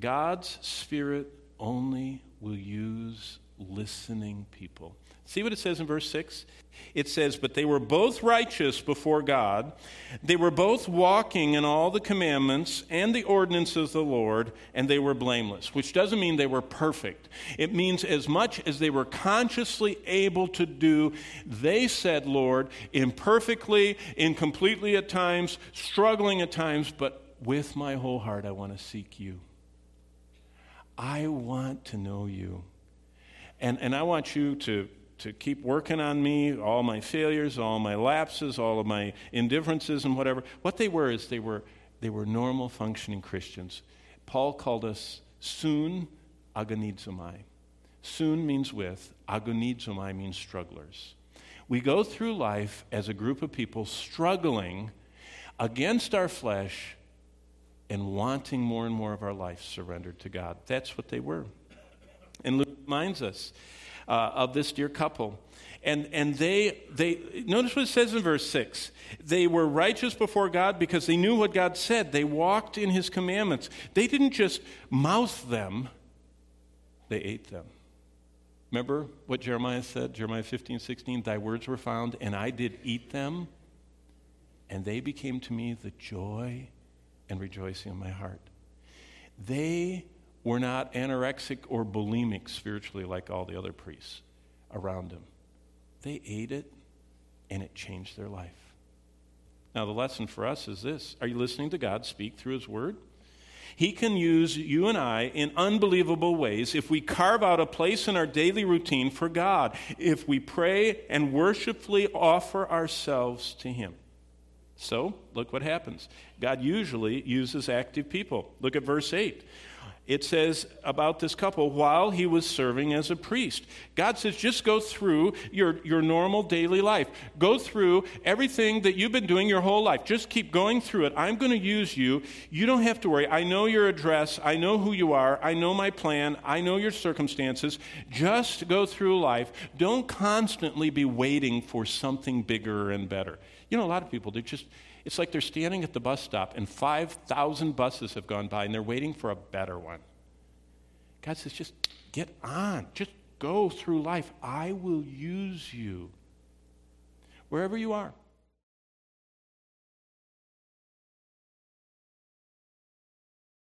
God's Spirit only will use listening people. See what it says in verse 6? It says, But they were both righteous before God. They were both walking in all the commandments and the ordinances of the Lord, and they were blameless, which doesn't mean they were perfect. It means as much as they were consciously able to do, they said, Lord, imperfectly, incompletely at times, struggling at times, but with my whole heart, I want to seek you. I want to know you. And, and I want you to to keep working on me, all my failures, all my lapses, all of my indifferences and whatever. What they were is they were, they were normal functioning Christians. Paul called us soon agonizomai. Soon means with, agonizomai means strugglers. We go through life as a group of people struggling against our flesh and wanting more and more of our life surrendered to God. That's what they were. And Luke reminds us uh, of this dear couple. And, and they, they, notice what it says in verse 6. They were righteous before God because they knew what God said. They walked in his commandments. They didn't just mouth them, they ate them. Remember what Jeremiah said, Jeremiah 15, 16? Thy words were found, and I did eat them, and they became to me the joy and rejoicing in my heart. They were not anorexic or bulimic spiritually like all the other priests around him. They ate it and it changed their life. Now, the lesson for us is this Are you listening to God speak through His Word? He can use you and I in unbelievable ways if we carve out a place in our daily routine for God, if we pray and worshipfully offer ourselves to Him. So, look what happens. God usually uses active people. Look at verse 8 it says about this couple while he was serving as a priest. God says, just go through your, your normal daily life. Go through everything that you've been doing your whole life. Just keep going through it. I'm going to use you. You don't have to worry. I know your address. I know who you are. I know my plan. I know your circumstances. Just go through life. Don't constantly be waiting for something bigger and better. You know, a lot of people, they just it's like they're standing at the bus stop and 5,000 buses have gone by and they're waiting for a better one. God says, just get on. Just go through life. I will use you wherever you are.